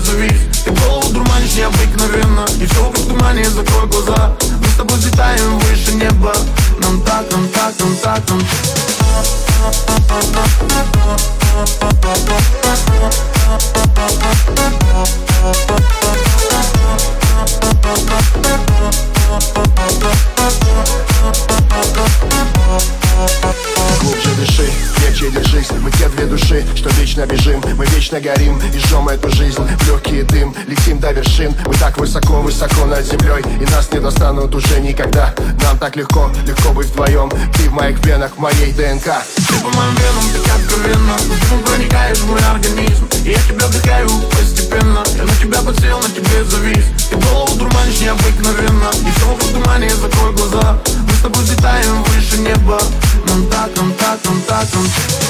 подсел, на тебе завис Ты голову дурманишь необыкновенно И все вокруг тумане, закрой глаза. Мы с тобой взлетаем выше неба. Нам так, нам так, нам так, нам Глубже вечно горим и жжем эту жизнь. В легкий дым, летим до вершин. Мы так высоко-высоко над землей И нас не достанут уже никогда. Нам так легко, легко быть вдвоем Ты в моих венах, в моей ДНК. Ты по моим венам, ты как С дымом проникаешь в мой организм. И я тебя вдыхаю постепенно. Я на тебя подсел, на тебе завис. Ты голову дурманишь необыкновенно. И все вокруг тумане, закрой глаза. Мы с тобой взлетаем выше неба. Нам так, нам так, нам так, нам так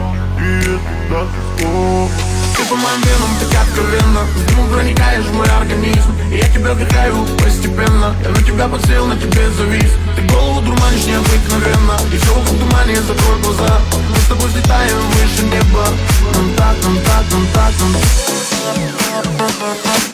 Это так легко Ты по моим венам, ты как говенно С дымом проникаешь в мой организм. И я тебя вдыхаю постепенно. Я на тебя подсел, на тебе завис. Ты голову дурманишь необыкновенно. И все вокруг тумане, закрой глаза. Мы с тобой взлетаем выше неба. Нам так, нам так, нам так, нам У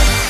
видно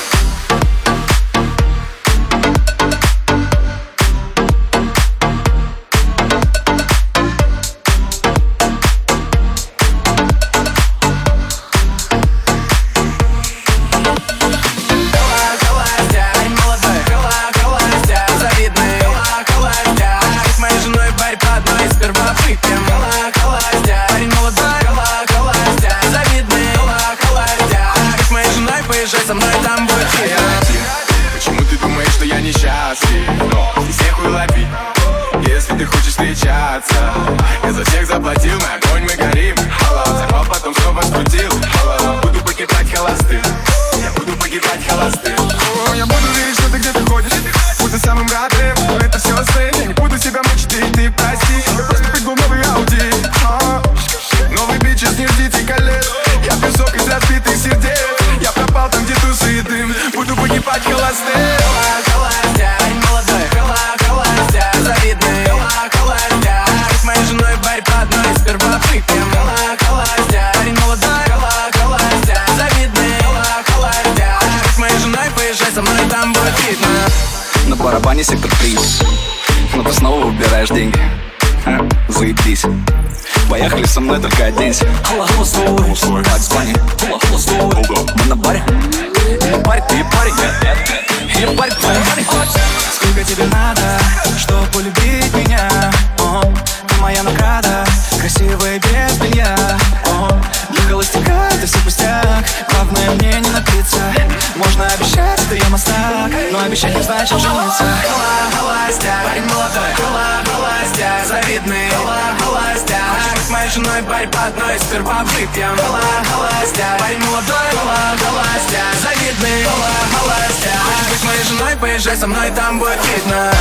Поехали со мной, только оденься Холостой Так, звони Холостой Мы на баре Или парень, ты парень Или парень, твоя парень Сколько тебе надо, чтобы полюбить меня? О, ты моя награда, красивая без белья. О, для холостяка это все пустяк Главное мне не напиться Можно обещать, что я мастак Но обещать не значит жениться Женой, парень по одной Сперва выпьем Холостяк, парень молодой Холостяк, завидный Холостяк Хочешь быть моей женой, поезжай со мной, там будет видно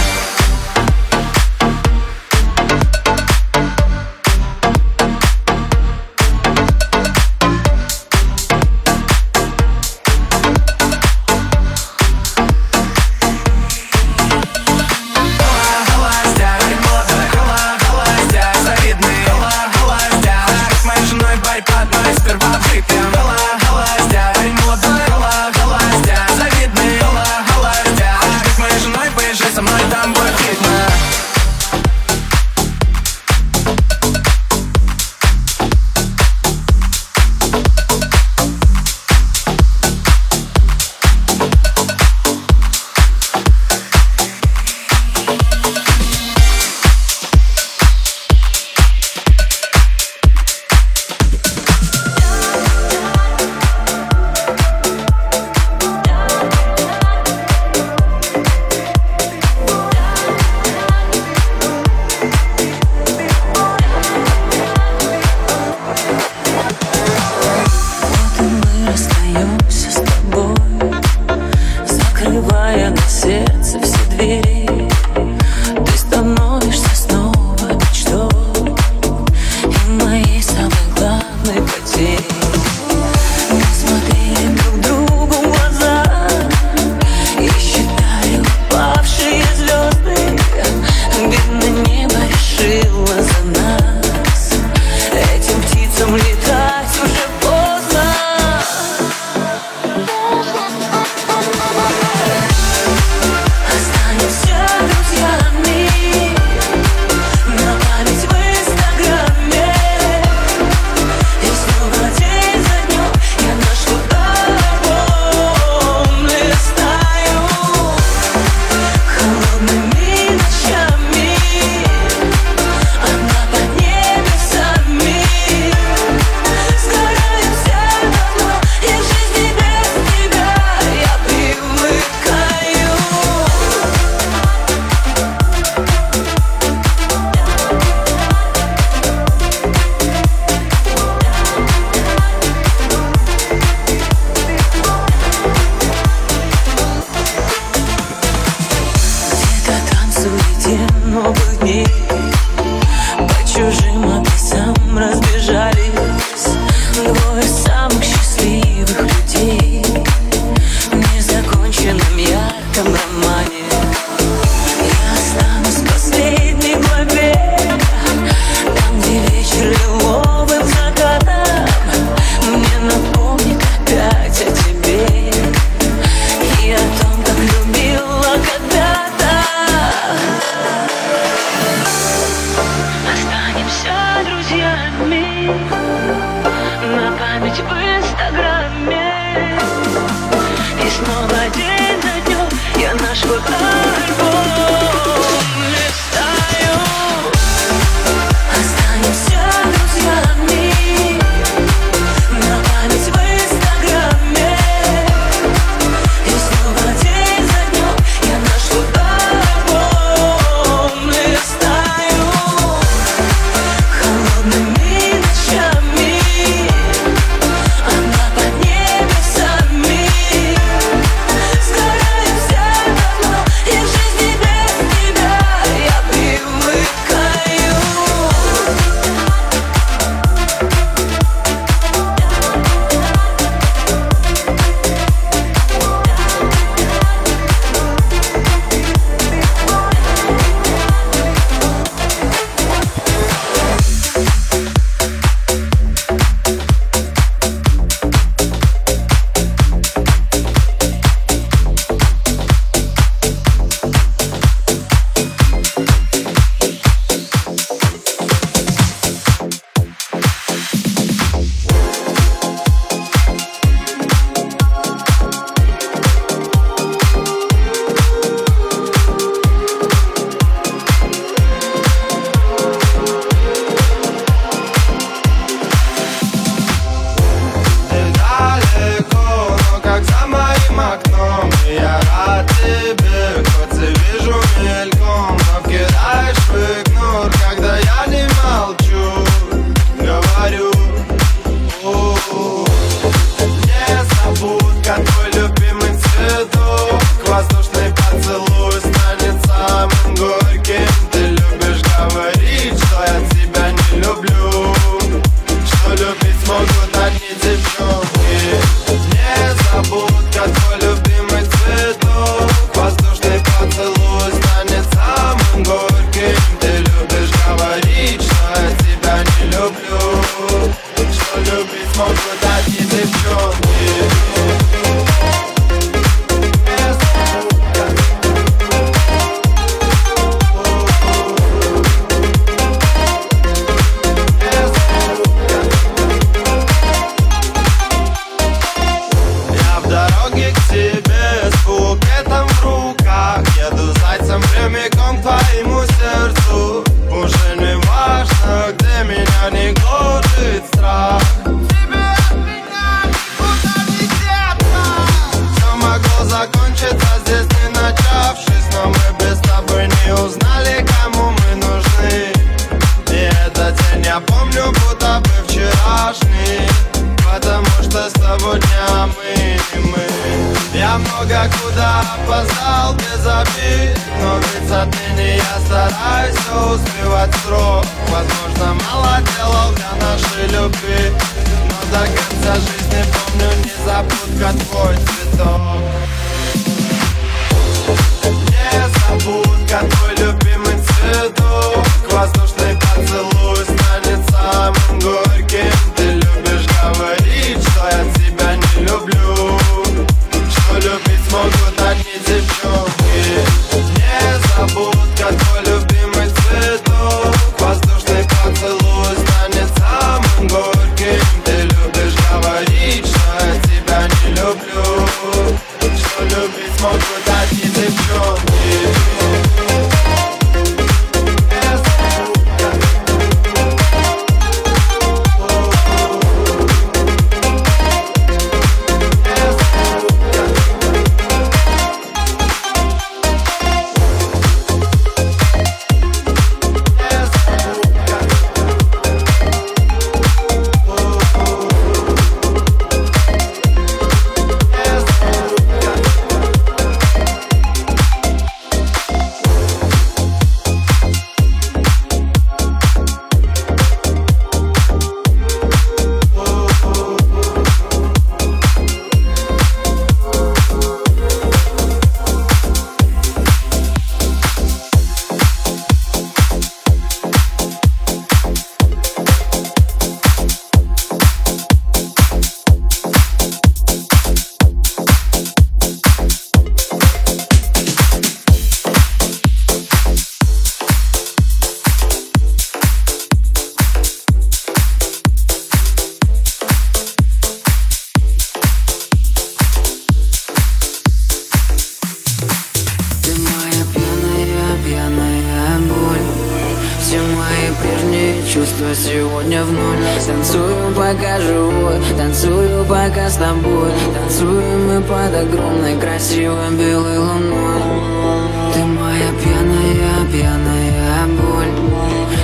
живой, танцую пока с тобой Танцуем мы под огромной красивой белой луной. Ты моя пьяная, пьяная боль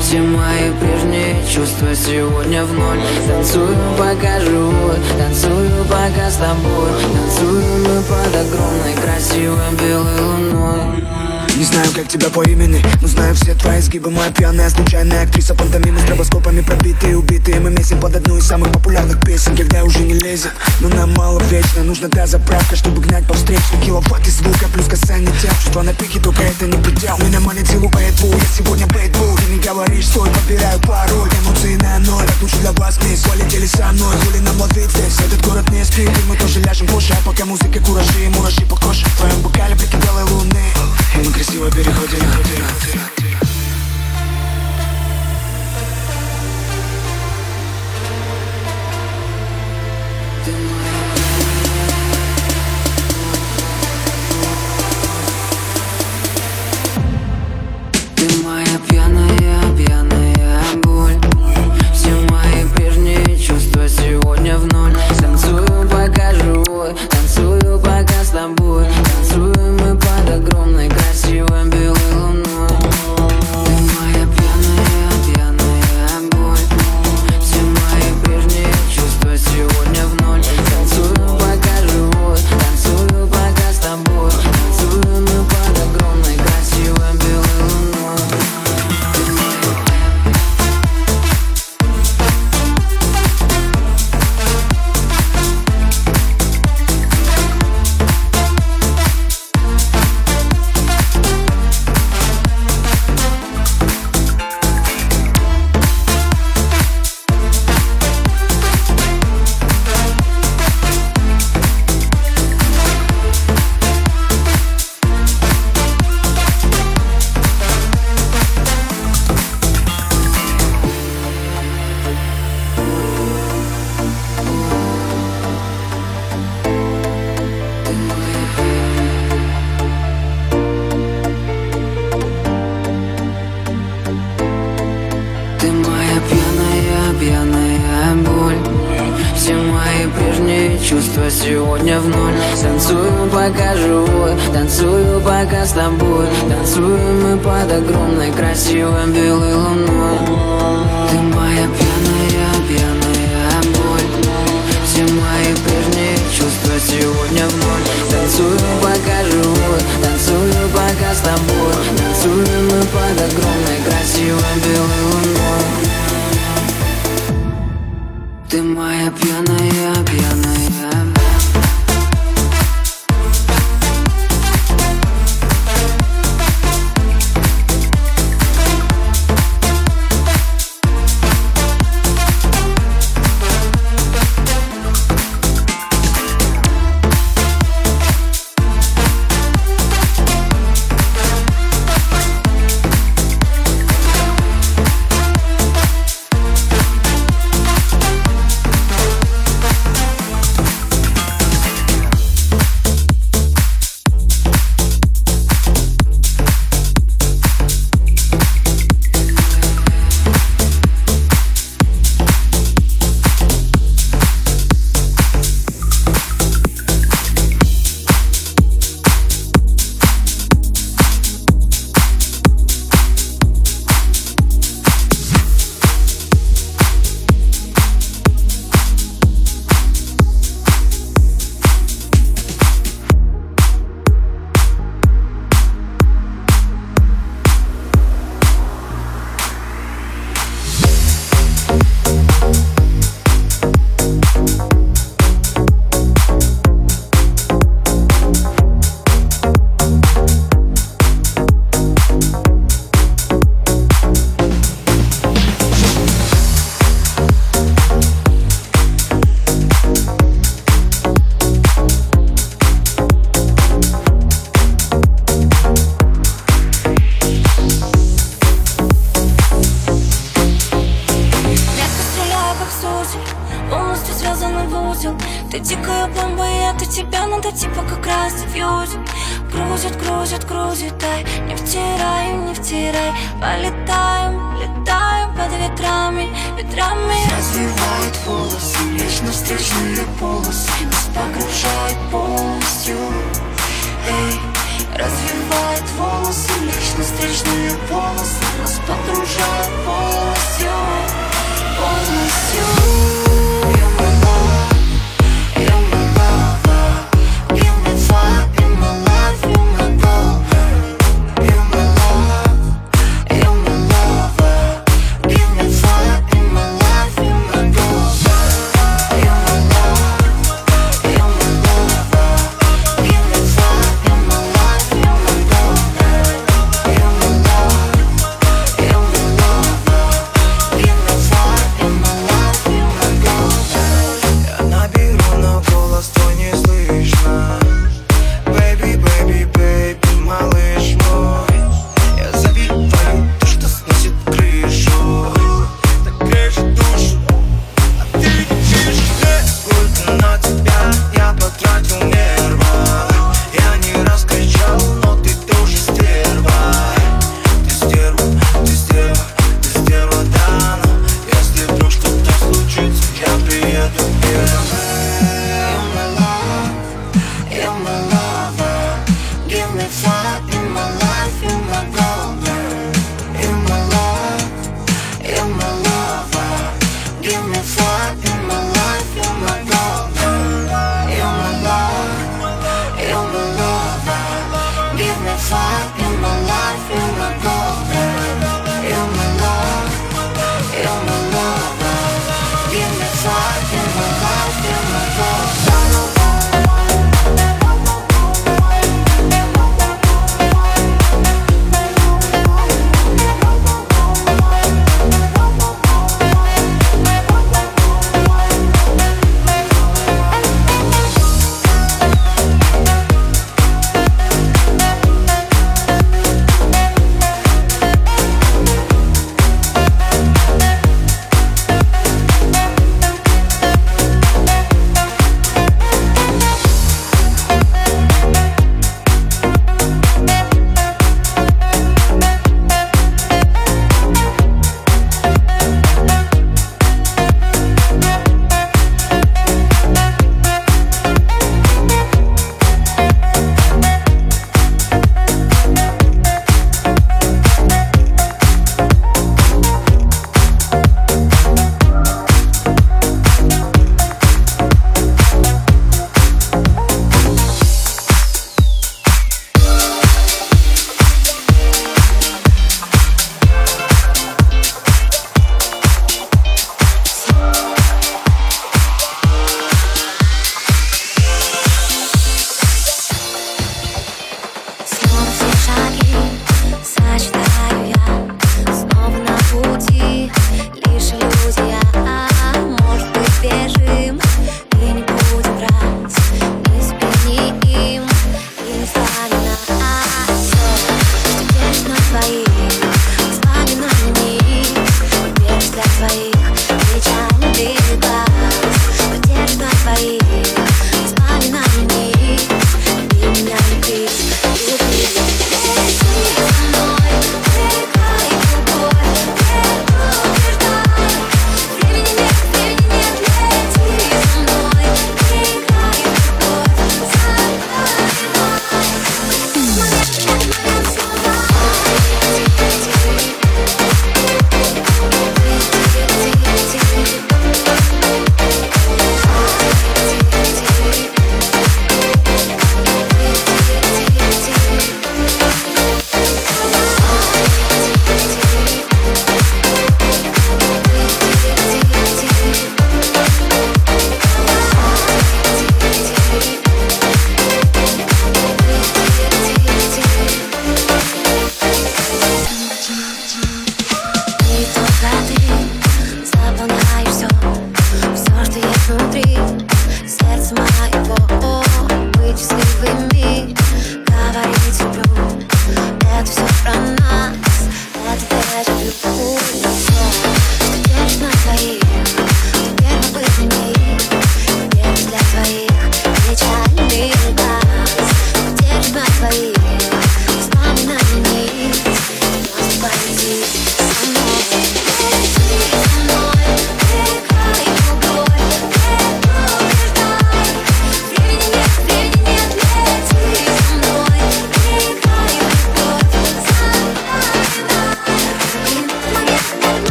все мои прежние чувства сегодня в ноль. Танцую пока живой, танцую пока с тобой Танцуем мы под огромной красивой белой луной Не знаю, как тебя по имени, но знаю все твои сгибы. Моя пьяная, случайная актриса пантомимы Стробоскопами пробитые, убитые. Мы месим под одну из самых популярных песен Когда уже не лезет, но нам мало вечно Нужна та заправка, чтобы гнать по встречной Киловатт из звука, плюс касание тел. Чувства на пике, только это не предел. Меня манит силуэт бул, я сегодня бейтбул Ты не говоришь, стой, подбираю пароль. Эмоции на ноль, так лучше для вас вниз Полетели со мной, хули нам ловить здесь Этот город не спит, и мы тоже ляжем позже А пока музыка куражи, мураши по коже. В твоем бокале белой луны. И мы красиво переходим. Ты моя сегодня в ноль. Танцую пока живой, танцую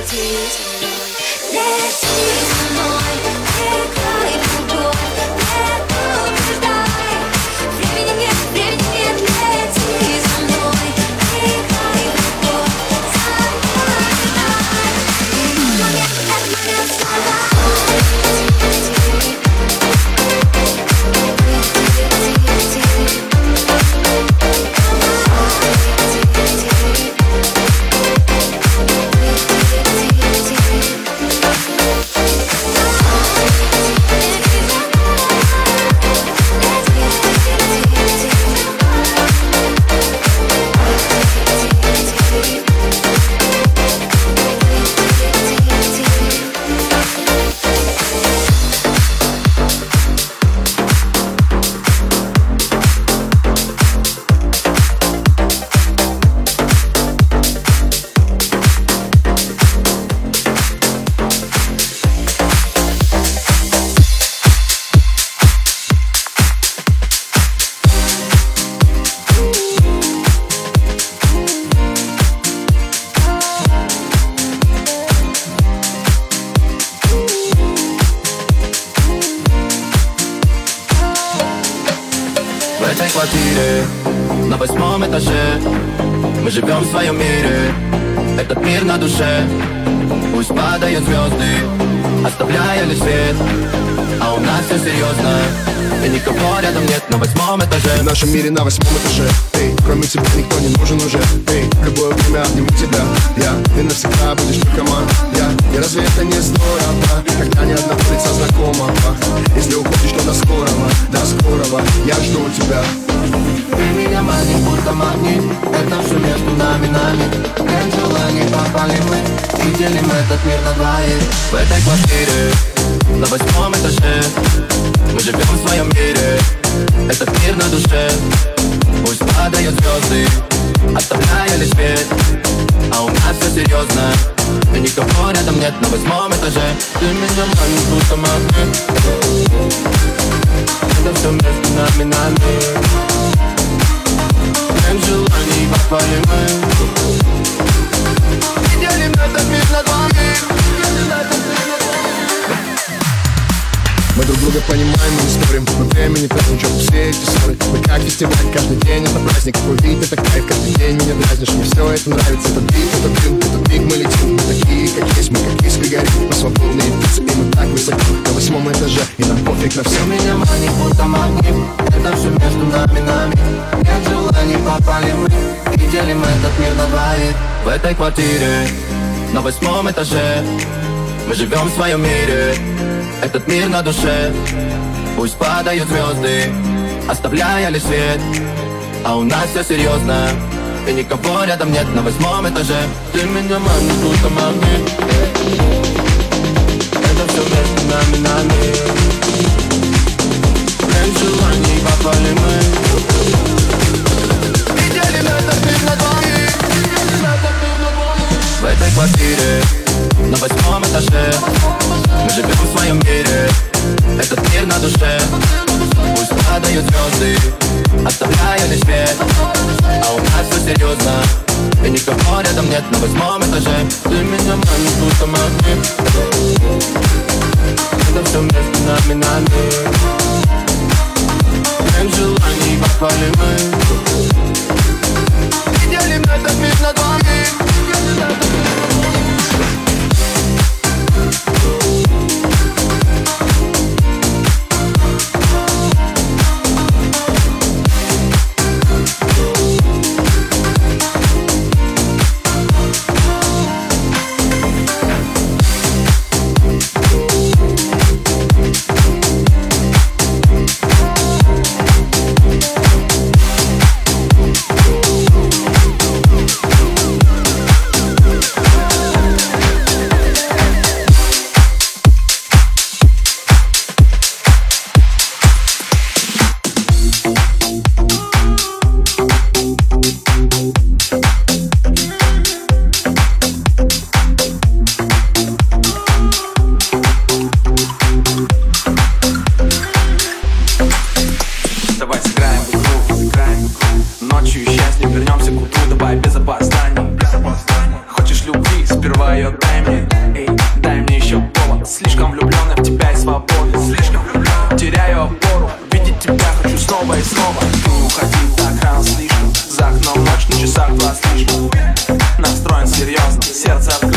melodies. Let's когда будешь только я И разве это не здорово, когда ни одна улица знакомого Если уходишь, то до скорого, до скорого. Я жду тебя. Ты меня манит, будто магнит. Это все между нами, нами. Как желаний попали мы. И делим этот мир на двоих В этой квартире на восьмом этаже. Мы живем в своем мире. Это мир на душе. Пусть падают звезды Оставляя лишь свет. А у нас все серьезно Никого рядом нет на восьмом этаже Ты меня манишь, будто магнит Это все между нами, нами. Нет желаний, как мы Неделями этот мир на Мы друг друга понимаем, мы не спорим. Мы времени тратим, чё все эти ссоры Мы как фестиваль, каждый день. Это праздник Увидеть вид это кайф, каждый день. Меня дразнишь Мне все это нравится, этот бит, этот дым, этот бит Мы летим, мы такие, как есть, мы как искры горим. Мы свободные птицы, и мы так высоко. На восьмом этаже, и нам пофиг на все Меня манит, будто магнит. Это все между нами, нами. Нет желаний, попали мы. И делим этот мир на двоих В этой квартире, на восьмом этаже. Мы живем в своем мире. Этот мир на душе. Пусть падают звезды Оставляя лишь свет. А у нас все серьезно И никого рядом нет на восьмом этаже. Ты меня манишь, будто магнит. Это все между нами, нами. Плен желаний попали мы. Видели на этот мир на двоих. В этой квартире на восьмом этаже. Мы живем в своем мире, этот мир на душе. Пусть падают звезды, оставляя лишь свет. А у нас все серьезно, и никого рядом нет на восьмом этаже. Ты меня манишь, будто магнит Это все между нами на Нет желаний, попали мы. Видели этот мир над вами сердце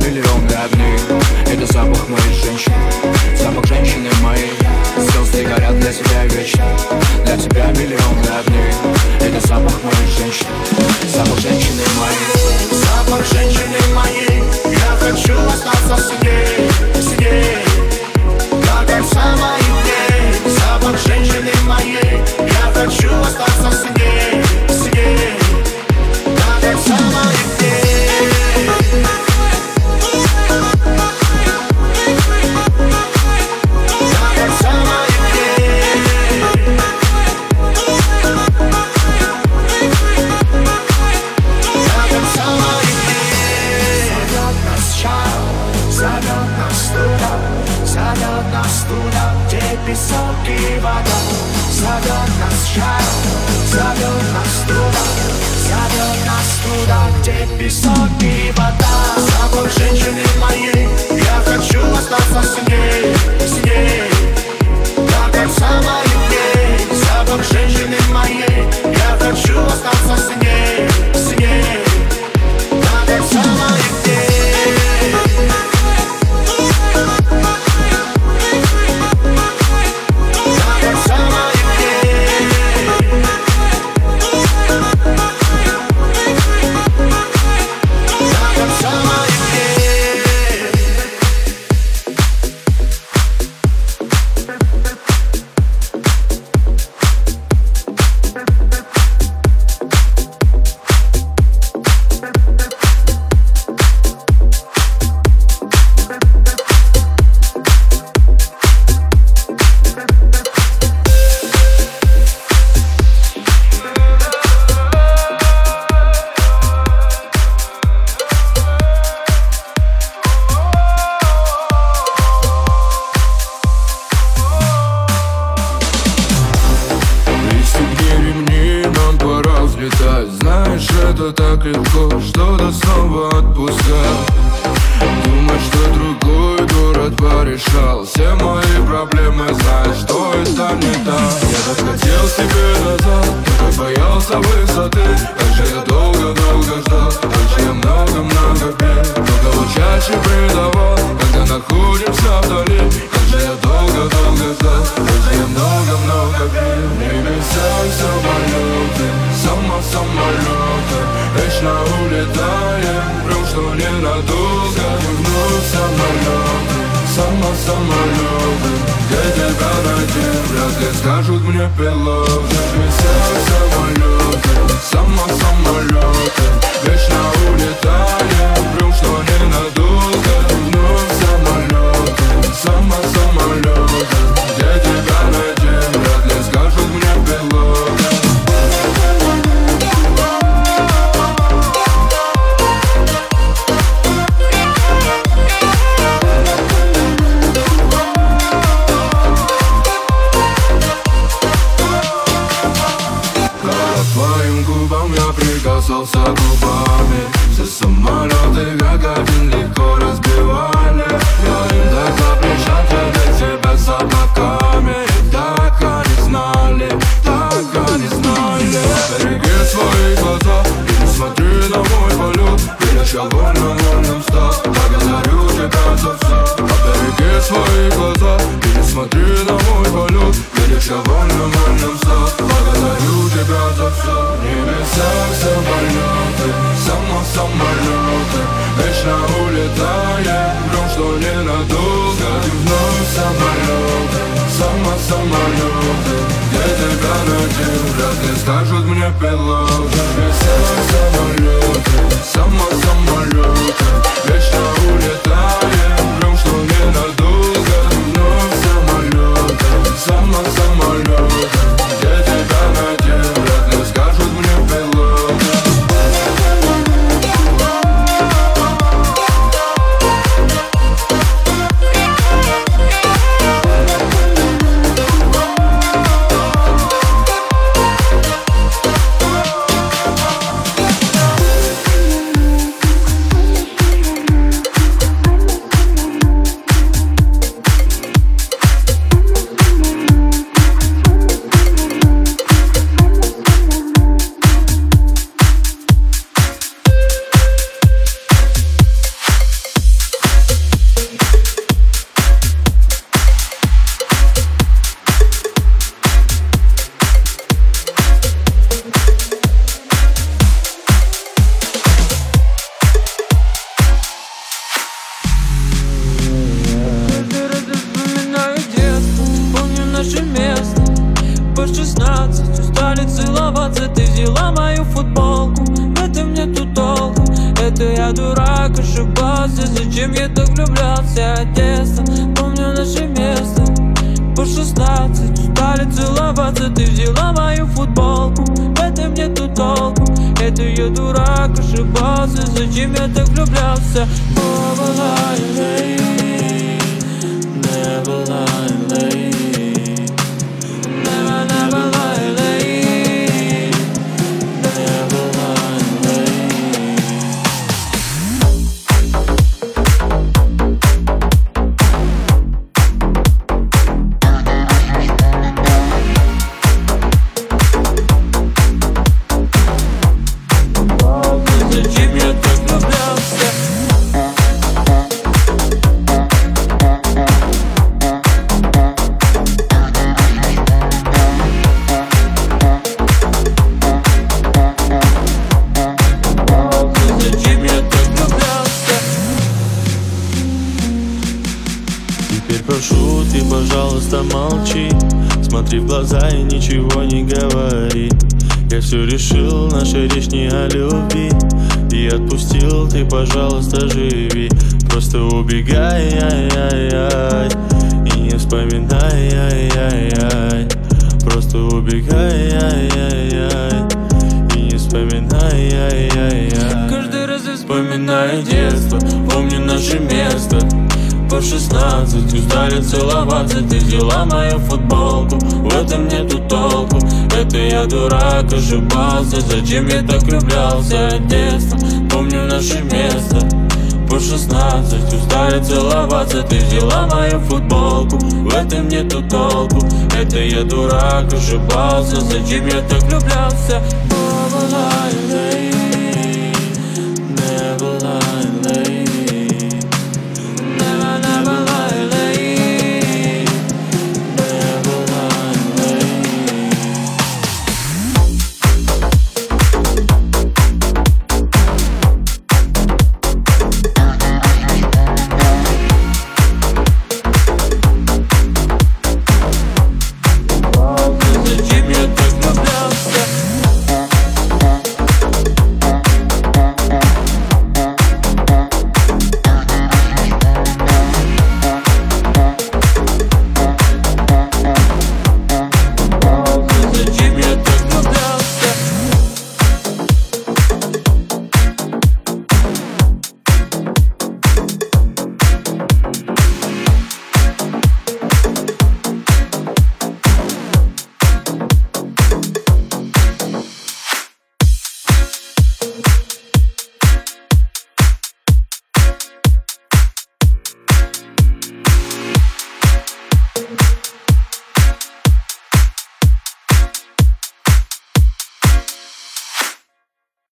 миллионы огней Это запах моей женщины Запах женщины моей. Звезды горят для тебя вечно Для тебя миллионы огней Это запах моей женщины Запах женщины моей. Запах женщины моей. Я хочу остаться с ней С ней. До конца моих дней. Запах женщины моей. Я хочу остаться с ней. sorry. звезды, как один лик быстро улетаем Гром, что ненадолго. Ты вновь самолетом, сама самолетом Где тебя надел, вряд ли скажут мне пилоты? Я сама самолетом, сама самолетом солнце ты взяла мою футболку В этом нету толку. Это я дурак, ошибался Зачем я так влюблялся? Бабалайна Вспоминаю детство, помню наше место. По 16 Устали целоваться, ты взяла мою футболку. В этом нету толку, это я дурак, ошибался. Зачем я так влюблялся от детства, помню наше место. По 16 Устали целоваться, ты взяла мою футболку. В этом нету толку, это я дурак, ошибался. Зачем я так влюблялся, бла